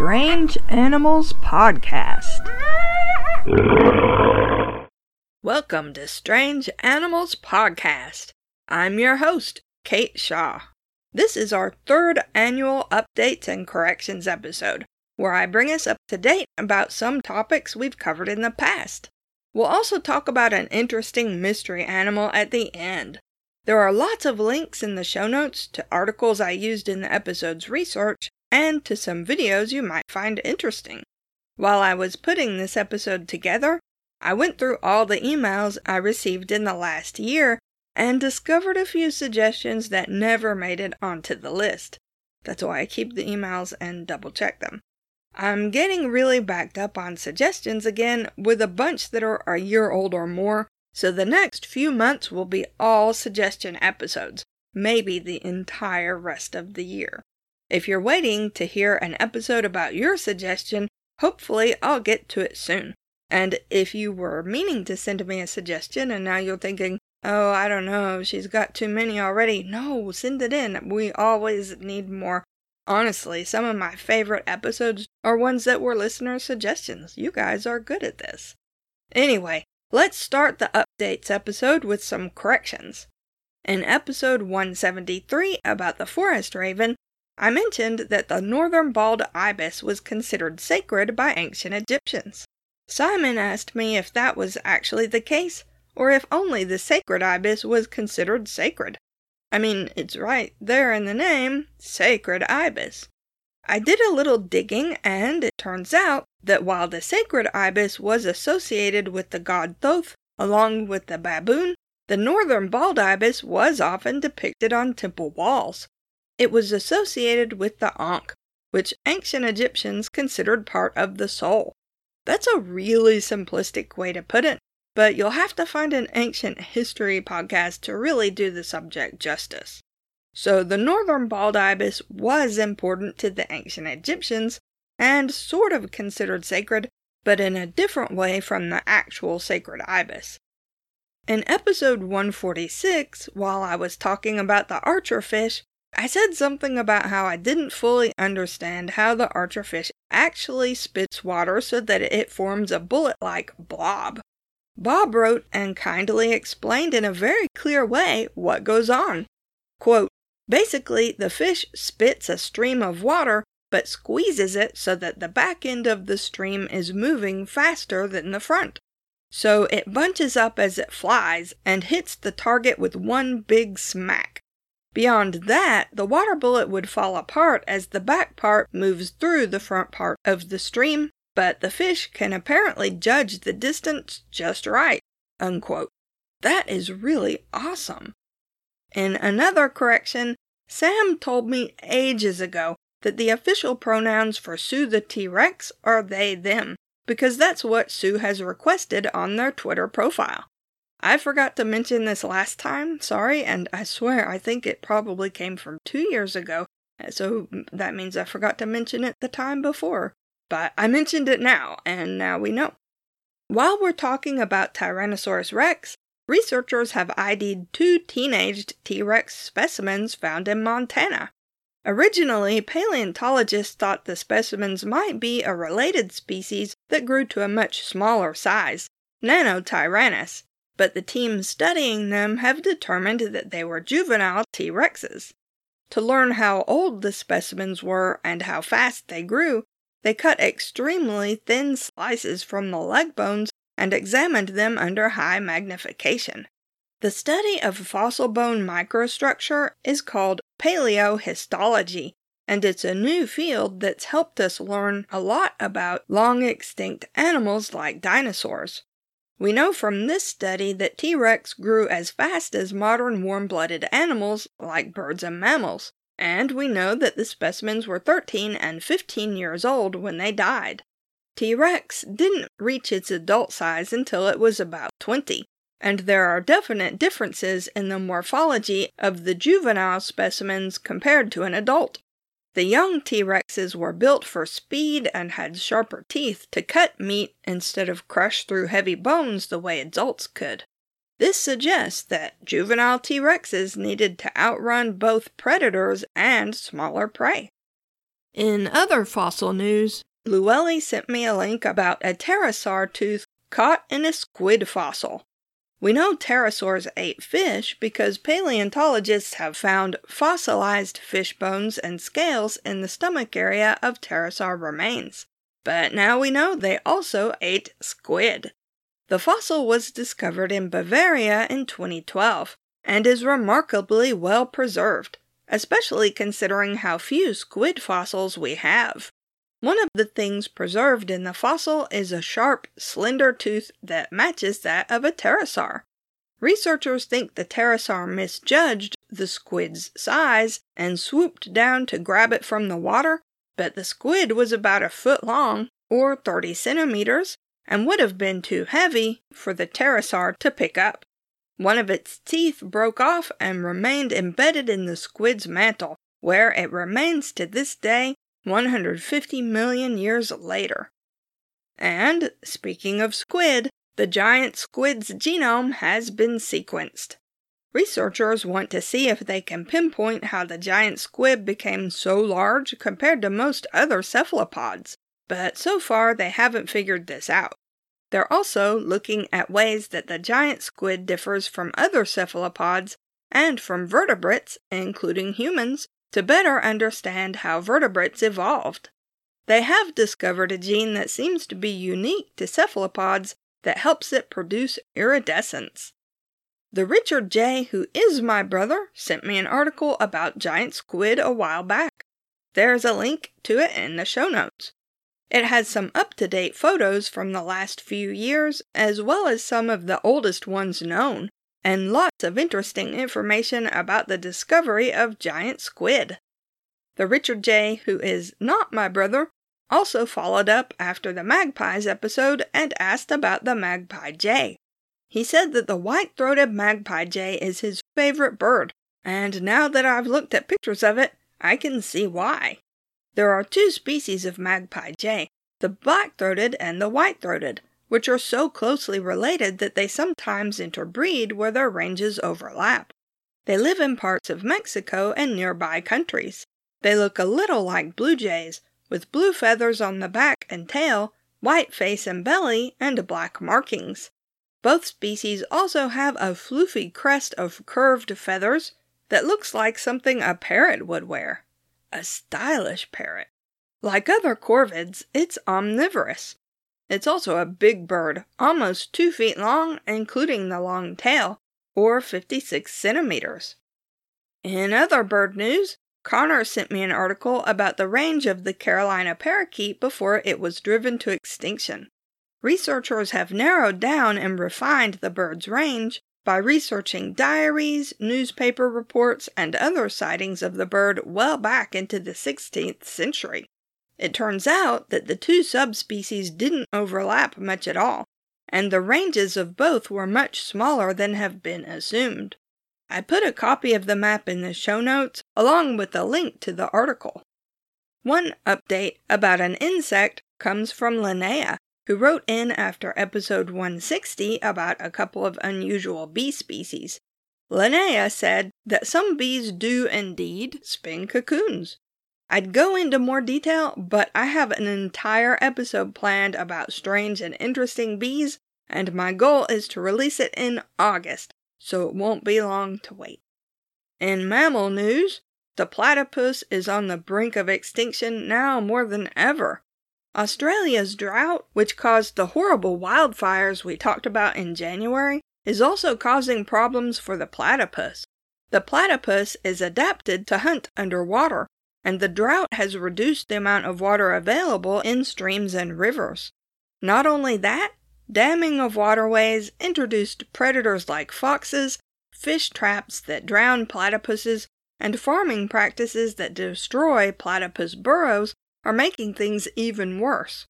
Strange Animals Podcast. Welcome to Strange Animals Podcast. I'm your host, Kate Shaw. This is our third annual Updates and Corrections episode, where I bring us up to date about some topics we've covered in the past. We'll also talk about an interesting mystery animal at the end. There are lots of links in the show notes to articles I used in the episode's research and to some videos you might find interesting. While I was putting this episode together, I went through all the emails I received in the last year and discovered a few suggestions that never made it onto the list. That's why I keep the emails and double check them. I'm getting really backed up on suggestions again with a bunch that are a year old or more, so the next few months will be all suggestion episodes, maybe the entire rest of the year. If you're waiting to hear an episode about your suggestion, hopefully I'll get to it soon. And if you were meaning to send me a suggestion and now you're thinking, oh, I don't know, she's got too many already, no, send it in. We always need more. Honestly, some of my favorite episodes are ones that were listener suggestions. You guys are good at this. Anyway, let's start the updates episode with some corrections. In episode 173 about the forest raven, I mentioned that the northern bald ibis was considered sacred by ancient Egyptians. Simon asked me if that was actually the case, or if only the sacred ibis was considered sacred. I mean, it's right there in the name, Sacred Ibis. I did a little digging, and it turns out that while the sacred ibis was associated with the god Thoth, along with the baboon, the northern bald ibis was often depicted on temple walls. It was associated with the akh, which ancient Egyptians considered part of the soul. That's a really simplistic way to put it, but you'll have to find an ancient history podcast to really do the subject justice. So, the northern bald ibis was important to the ancient Egyptians and sort of considered sacred, but in a different way from the actual sacred ibis. In episode 146, while I was talking about the archerfish, I said something about how I didn't fully understand how the archerfish actually spits water so that it forms a bullet like blob. Bob wrote and kindly explained in a very clear way what goes on. Quote, Basically, the fish spits a stream of water but squeezes it so that the back end of the stream is moving faster than the front. So it bunches up as it flies and hits the target with one big smack. Beyond that, the water bullet would fall apart as the back part moves through the front part of the stream, but the fish can apparently judge the distance just right. Unquote. That is really awesome. In another correction, Sam told me ages ago that the official pronouns for Sue the T Rex are they them, because that's what Sue has requested on their Twitter profile. I forgot to mention this last time, sorry, and I swear I think it probably came from two years ago, so that means I forgot to mention it the time before. But I mentioned it now, and now we know. While we're talking about Tyrannosaurus rex, researchers have ID'd two teenaged T Rex specimens found in Montana. Originally, paleontologists thought the specimens might be a related species that grew to a much smaller size, Nanotyrannus, but the team studying them have determined that they were juvenile T. rexes. To learn how old the specimens were and how fast they grew, they cut extremely thin slices from the leg bones and examined them under high magnification. The study of fossil bone microstructure is called paleohistology, and it's a new field that's helped us learn a lot about long extinct animals like dinosaurs. We know from this study that T. rex grew as fast as modern warm blooded animals like birds and mammals, and we know that the specimens were 13 and 15 years old when they died. T. rex didn't reach its adult size until it was about 20, and there are definite differences in the morphology of the juvenile specimens compared to an adult. The young T Rexes were built for speed and had sharper teeth to cut meat instead of crush through heavy bones the way adults could. This suggests that juvenile T Rexes needed to outrun both predators and smaller prey. In other fossil news, Llewellyn sent me a link about a pterosaur tooth caught in a squid fossil. We know pterosaurs ate fish because paleontologists have found fossilized fish bones and scales in the stomach area of pterosaur remains. But now we know they also ate squid. The fossil was discovered in Bavaria in 2012 and is remarkably well preserved, especially considering how few squid fossils we have. One of the things preserved in the fossil is a sharp, slender tooth that matches that of a pterosaur. Researchers think the pterosaur misjudged the squid's size and swooped down to grab it from the water, but the squid was about a foot long, or 30 centimeters, and would have been too heavy for the pterosaur to pick up. One of its teeth broke off and remained embedded in the squid's mantle, where it remains to this day 150 million years later. And, speaking of squid, the giant squid's genome has been sequenced. Researchers want to see if they can pinpoint how the giant squid became so large compared to most other cephalopods, but so far they haven't figured this out. They're also looking at ways that the giant squid differs from other cephalopods and from vertebrates, including humans, to better understand how vertebrates evolved. They have discovered a gene that seems to be unique to cephalopods that helps it produce iridescence. The Richard J., who is my brother, sent me an article about giant squid a while back. There's a link to it in the show notes. It has some up to date photos from the last few years, as well as some of the oldest ones known, and lots of interesting information about the discovery of giant squid. The Richard J., who is not my brother, also followed up after the Magpies episode and asked about the Magpie Jay. He said that the white throated Magpie Jay is his favorite bird, and now that I've looked at pictures of it, I can see why. There are two species of Magpie Jay the black throated and the white throated which are so closely related that they sometimes interbreed where their ranges overlap. They live in parts of Mexico and nearby countries. They look a little like blue jays, with blue feathers on the back and tail, white face and belly, and black markings. Both species also have a floofy crest of curved feathers that looks like something a parrot would wear. A stylish parrot. Like other corvids, it's omnivorous, it's also a big bird, almost 2 feet long, including the long tail, or 56 centimeters. In other bird news, Connor sent me an article about the range of the Carolina parakeet before it was driven to extinction. Researchers have narrowed down and refined the bird's range by researching diaries, newspaper reports, and other sightings of the bird well back into the 16th century. It turns out that the two subspecies didn't overlap much at all, and the ranges of both were much smaller than have been assumed. I put a copy of the map in the show notes along with a link to the article. One update about an insect comes from Linnea, who wrote in after episode 160 about a couple of unusual bee species. Linnea said that some bees do indeed spin cocoons, I'd go into more detail, but I have an entire episode planned about strange and interesting bees, and my goal is to release it in August, so it won't be long to wait. In mammal news, the platypus is on the brink of extinction now more than ever. Australia's drought, which caused the horrible wildfires we talked about in January, is also causing problems for the platypus. The platypus is adapted to hunt underwater, and the drought has reduced the amount of water available in streams and rivers. Not only that, damming of waterways introduced predators like foxes, fish traps that drown platypuses, and farming practices that destroy platypus burrows are making things even worse.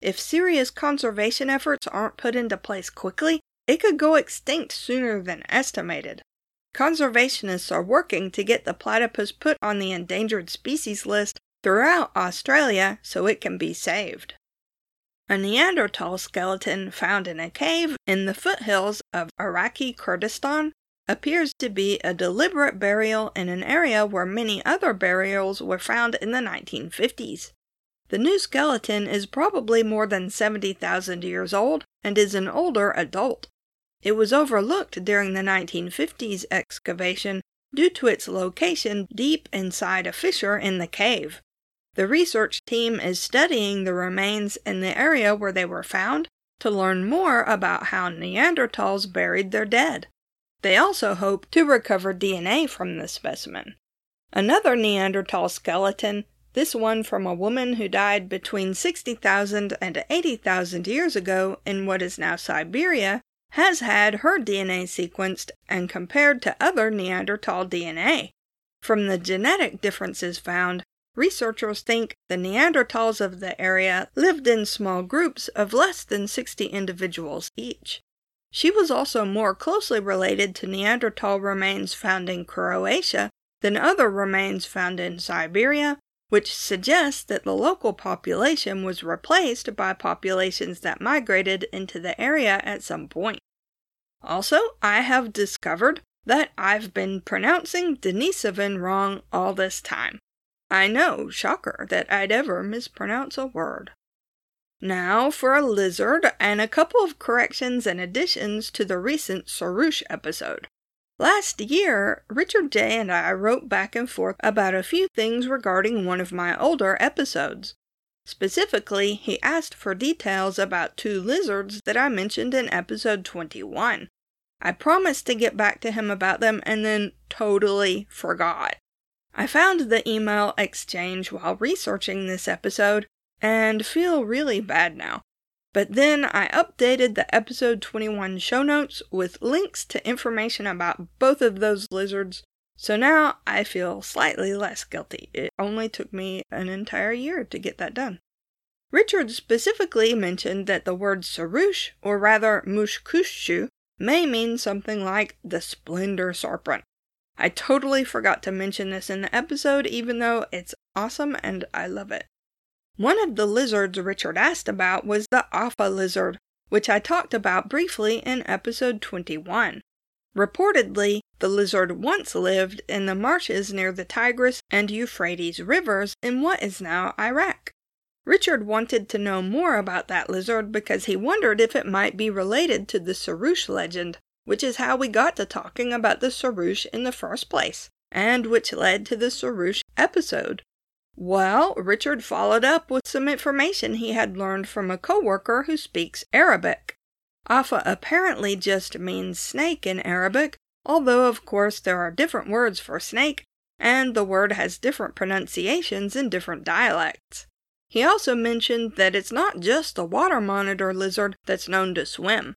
If serious conservation efforts aren't put into place quickly, it could go extinct sooner than estimated. Conservationists are working to get the platypus put on the endangered species list throughout Australia so it can be saved. A Neanderthal skeleton found in a cave in the foothills of Iraqi Kurdistan appears to be a deliberate burial in an area where many other burials were found in the 1950s. The new skeleton is probably more than 70,000 years old and is an older adult. It was overlooked during the 1950s excavation due to its location deep inside a fissure in the cave. The research team is studying the remains in the area where they were found to learn more about how Neanderthals buried their dead. They also hope to recover DNA from the specimen. Another Neanderthal skeleton, this one from a woman who died between 60,000 and 80,000 years ago in what is now Siberia, has had her DNA sequenced and compared to other Neanderthal DNA. From the genetic differences found, researchers think the Neanderthals of the area lived in small groups of less than 60 individuals each. She was also more closely related to Neanderthal remains found in Croatia than other remains found in Siberia, which suggests that the local population was replaced by populations that migrated into the area at some point. Also, I have discovered that I've been pronouncing Denisovan wrong all this time. I know, shocker, that I'd ever mispronounce a word. Now for a lizard and a couple of corrections and additions to the recent Sirrush episode. Last year, Richard J. and I wrote back and forth about a few things regarding one of my older episodes. Specifically, he asked for details about two lizards that I mentioned in episode 21. I promised to get back to him about them and then totally forgot. I found the email exchange while researching this episode and feel really bad now. But then I updated the episode 21 show notes with links to information about both of those lizards, so now I feel slightly less guilty. It only took me an entire year to get that done. Richard specifically mentioned that the word Sirrush, or rather Mushkushu, may mean something like the Splendor Serpent. I totally forgot to mention this in the episode, even though it's awesome and I love it. One of the lizards Richard asked about was the Afa lizard, which I talked about briefly in episode 21. Reportedly, the lizard once lived in the marshes near the Tigris and Euphrates rivers in what is now Iraq. Richard wanted to know more about that lizard because he wondered if it might be related to the Sirrush legend, which is how we got to talking about the Sirrush in the first place, and which led to the Sirrush episode. Well, Richard followed up with some information he had learned from a coworker who speaks Arabic. Afa apparently just means snake in Arabic, although of course there are different words for snake, and the word has different pronunciations in different dialects. He also mentioned that it's not just the water monitor lizard that's known to swim.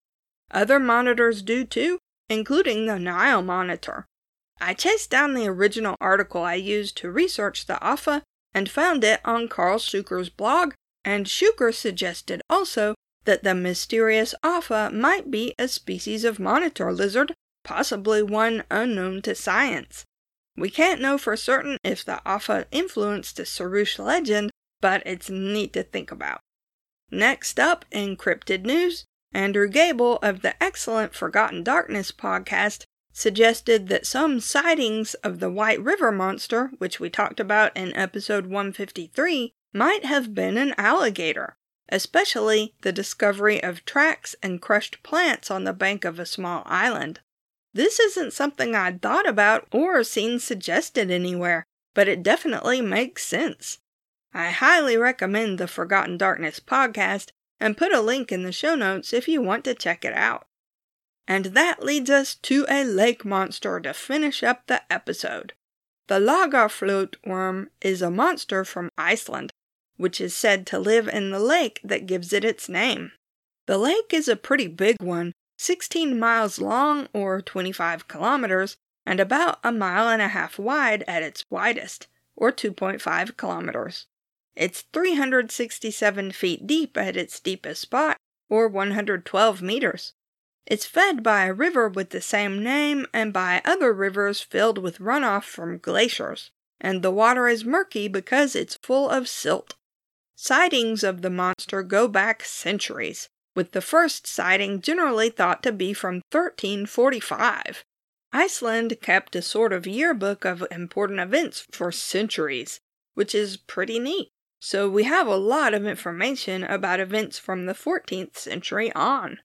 Other monitors do too, including the Nile monitor. I chased down the original article I used to research the Afa and found it on Karl Shuker's blog, and Shuker suggested also that the mysterious Afa might be a species of monitor lizard, possibly one unknown to science. We can't know for certain if the Afa influenced the Sirrush legend, but it's neat to think about. Next up, in cryptid news, Andrew Gable of the excellent Forgotten Darkness podcast suggested that some sightings of the White River monster, which we talked about in episode 153, might have been an alligator, especially the discovery of tracks and crushed plants on the bank of a small island. This isn't something I'd thought about or seen suggested anywhere, but it definitely makes sense. I highly recommend the Forgotten Darkness podcast and put a link in the show notes if you want to check it out. And that leads us to a lake monster to finish up the episode. The Lagarfljót worm is a monster from Iceland, which is said to live in the lake that gives it its name. The lake is a pretty big one, 16 miles long or 25 kilometers, and about a mile and a half wide at its widest, or 2.5 kilometers. It's 367 feet deep at its deepest spot, or 112 meters. It's fed by a river with the same name and by other rivers filled with runoff from glaciers, and the water is murky because it's full of silt. Sightings of the monster go back centuries, with the first sighting generally thought to be from 1345. Iceland kept a sort of yearbook of important events for centuries, which is pretty neat. So we have a lot of information about events from the 14th century on.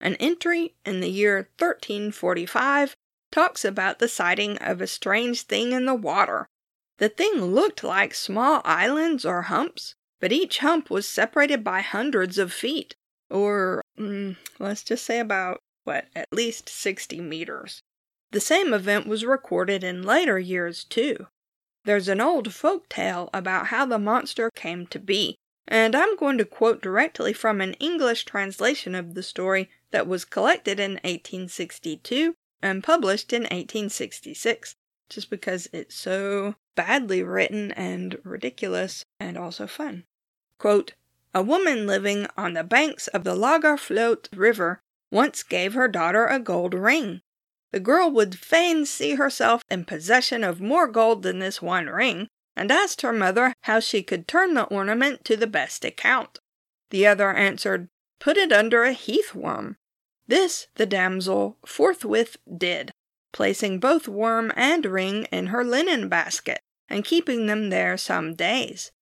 An entry in the year 1345 talks about the sighting of a strange thing in the water. The thing looked like small islands or humps, but each hump was separated by hundreds of feet, or mm, let's just say about, what, at least 60 meters. The same event was recorded in later years, too. There's an old folk tale about how the monster came to be, and I'm going to quote directly from an English translation of the story that was collected in 1862 and published in 1866, just because it's so badly written and ridiculous and also fun. Quote, a woman living on the banks of the Lagarfljót River once gave her daughter a gold ring. The girl would fain see herself in possession of more gold than this one ring, and asked her mother how she could turn the ornament to the best account. The other answered, Put it under a heath worm. This the damsel forthwith did, placing both worm and ring in her linen basket, and keeping them there some days.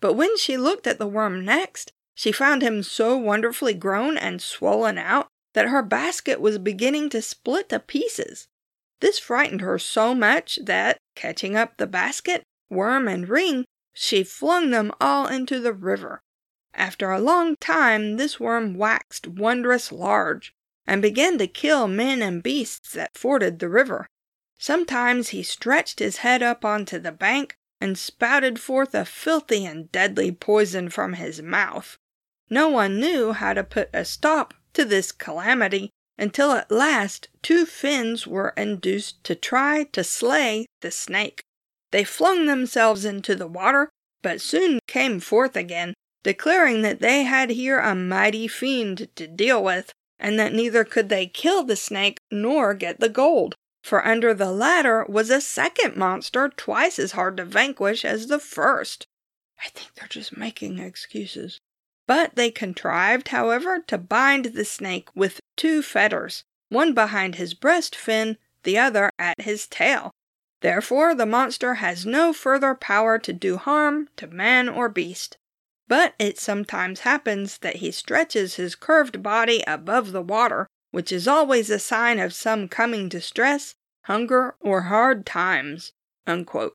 But when she looked at the worm next, she found him so wonderfully grown and swollen out that her basket was beginning to split to pieces. This frightened her so much that, catching up the basket, worm, and ring, she flung them all into the river. After a long time, this worm waxed wondrous large, and began to kill men and beasts that forded the river. Sometimes he stretched his head up onto the bank and spouted forth a filthy and deadly poison from his mouth. No one knew how to put a stop to this calamity until at last two Finns were induced to try to slay the snake. They flung themselves into the water, but soon came forth again, declaring that they had here a mighty fiend to deal with, and that neither could they kill the snake nor get the gold, for under the latter was a second monster twice as hard to vanquish as the first. I think they're just making excuses. But they contrived, however, to bind the snake with two fetters, one behind his breast fin, the other at his tail. Therefore, the monster has no further power to do harm to man or beast. But it sometimes happens that he stretches his curved body above the water, which is always a sign of some coming distress, hunger, or hard times. Unquote.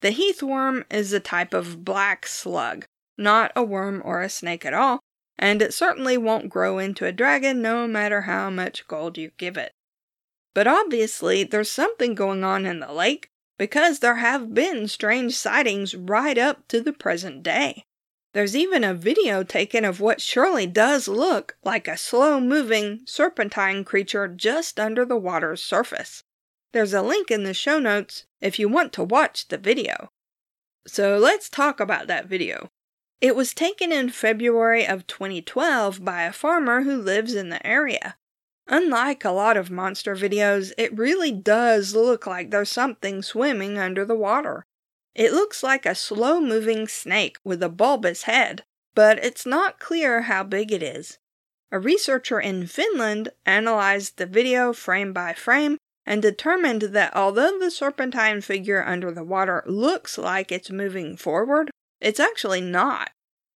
The heathworm is a type of black slug, not a worm or a snake at all, and it certainly won't grow into a dragon no matter how much gold you give it. But obviously, there's something going on in the lake because there have been strange sightings right up to the present day. There's even a video taken of what surely does look like a slow moving, serpentine creature just under the water's surface. There's a link in the show notes if you want to watch the video. So let's talk about that video. It was taken in February of 2012 by a farmer who lives in the area. Unlike a lot of monster videos, it really does look like there's something swimming under the water. It looks like a slow moving snake with a bulbous head, but it's not clear how big it is. A researcher in Finland analyzed the video frame by frame and determined that although the serpentine figure under the water looks like it's moving forward, it's actually not.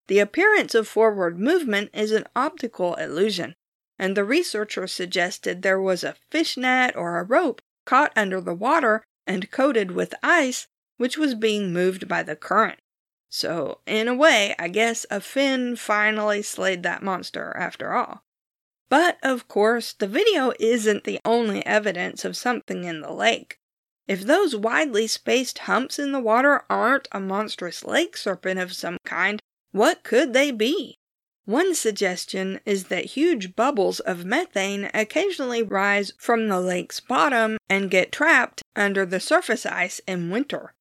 The appearance of forward movement is an optical illusion, and the researcher suggested there was a fish net or a rope caught under the water and coated with ice which was being moved by the current. So, in a way, I guess a fin finally slayed that monster after all. But, of course, the video isn't the only evidence of something in the lake. If those widely spaced humps in the water aren't a monstrous lake serpent of some kind, what could they be? One suggestion is that huge bubbles of methane occasionally rise from the lake's bottom and get trapped under the surface ice in winter.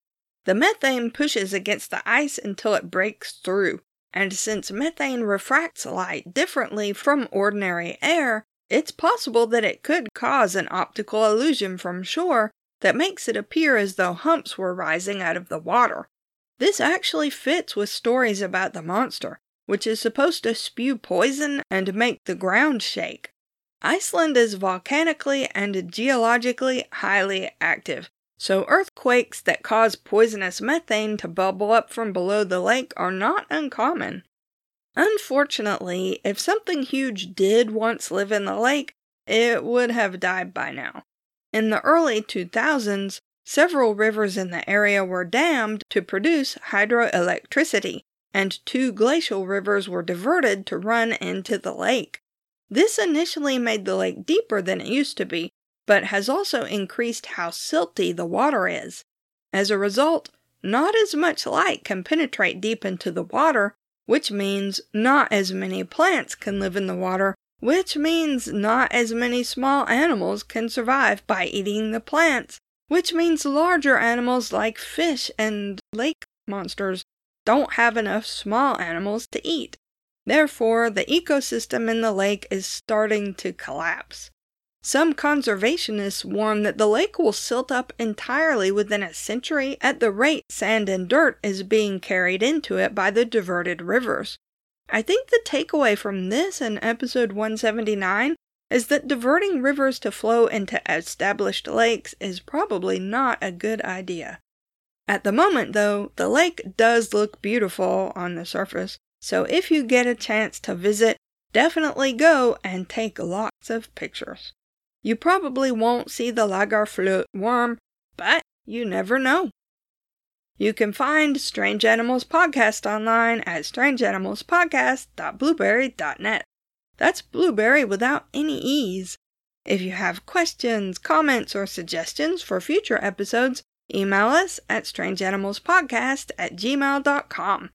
The methane pushes against the ice until it breaks through, and since methane refracts light differently from ordinary air, it's possible that it could cause an optical illusion from shore that makes it appear as though humps were rising out of the water. This actually fits with stories about the monster, which is supposed to spew poison and make the ground shake. Iceland is volcanically and geologically highly active, so earthquakes that cause poisonous methane to bubble up from below the lake are not uncommon. Unfortunately, if something huge did once live in the lake, it would have died by now. In the early 2000s, several rivers in the area were dammed to produce hydroelectricity, and two glacial rivers were diverted to run into the lake. This initially made the lake deeper than it used to be, but has also increased how silty the water is. As a result, not as much light can penetrate deep into the water, which means not as many plants can live in the water, which means not as many small animals can survive by eating the plants, which means larger animals like fish and lake monsters don't have enough small animals to eat. Therefore, the ecosystem in the lake is starting to collapse. Some conservationists warn that the lake will silt up entirely within a century at the rate sand and dirt is being carried into it by the diverted rivers. I think the takeaway from this in episode 179 is that diverting rivers to flow into established lakes is probably not a good idea. At the moment, though, the lake does look beautiful on the surface, so if you get a chance to visit, definitely go and take lots of pictures. You probably won't see the Lagarfljót worm, but you never know. You can find Strange Animals Podcast online at strangeanimalspodcast.blubrry.net. That's blueberry without any E's. If you have questions, comments, or suggestions for future episodes, email us at strangeanimalspodcast at gmail.com.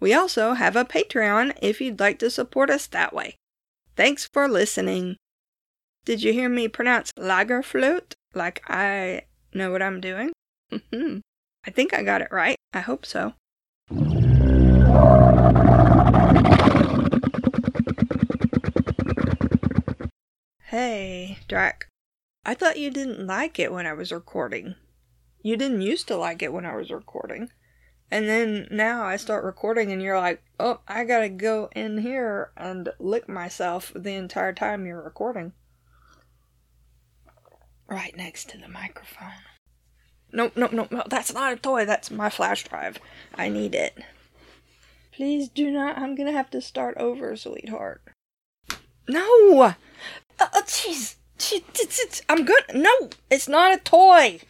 We also have a Patreon if you'd like to support us that way. Thanks for listening. Did you hear me pronounce Lagarfljót like I know what I'm doing? Hmm. I think I got it right. I hope so. Hey, Drac. I thought you didn't like it when I was recording. You didn't used to like it when I was recording. And then now I start recording and you're like, oh, I gotta go in here and lick myself the entire time you're recording right next to the microphone. No, no, no, no, that's not a toy. That's my flash drive. I need it. Please do not. I'm gonna have to start over, sweetheart. No! Uh, jeez. I'm good. No, it's not a toy.